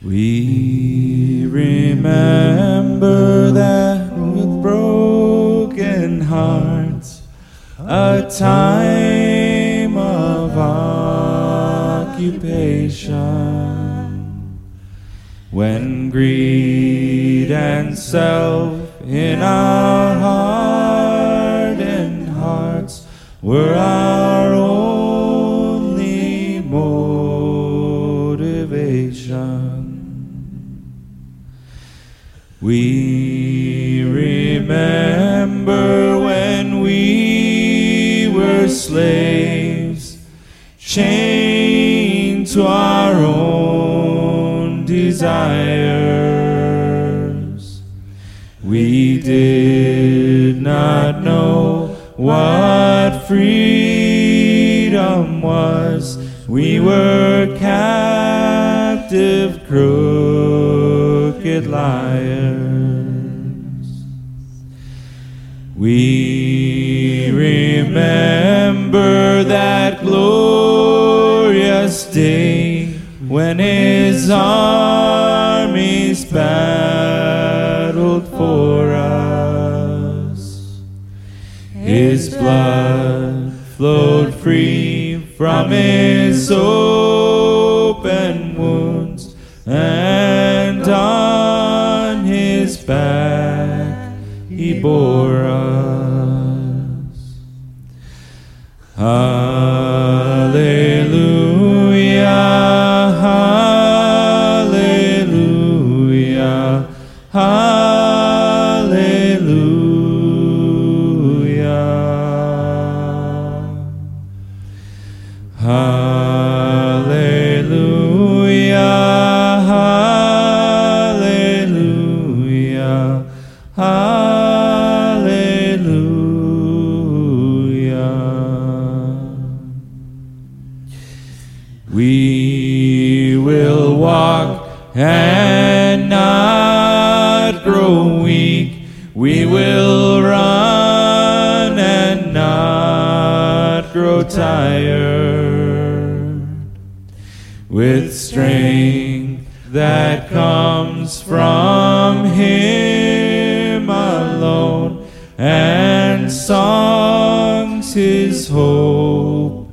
We remember that with broken hearts, a time of occupation, when greed and self in our hardened hearts were our only motivation. We remember when we were slaves, chained to our own desires. We did not know what freedom was. We were crooked liars. We remember that glorious day when his armies battled for us. His blood flowed free from his open wounds, and on his back he bore us. Hallelujah, hallelujah, hallelujah. Hallelujah, will walk and not grow weak. We will run and not grow tired. With strength that comes from Him alone, and songs His hope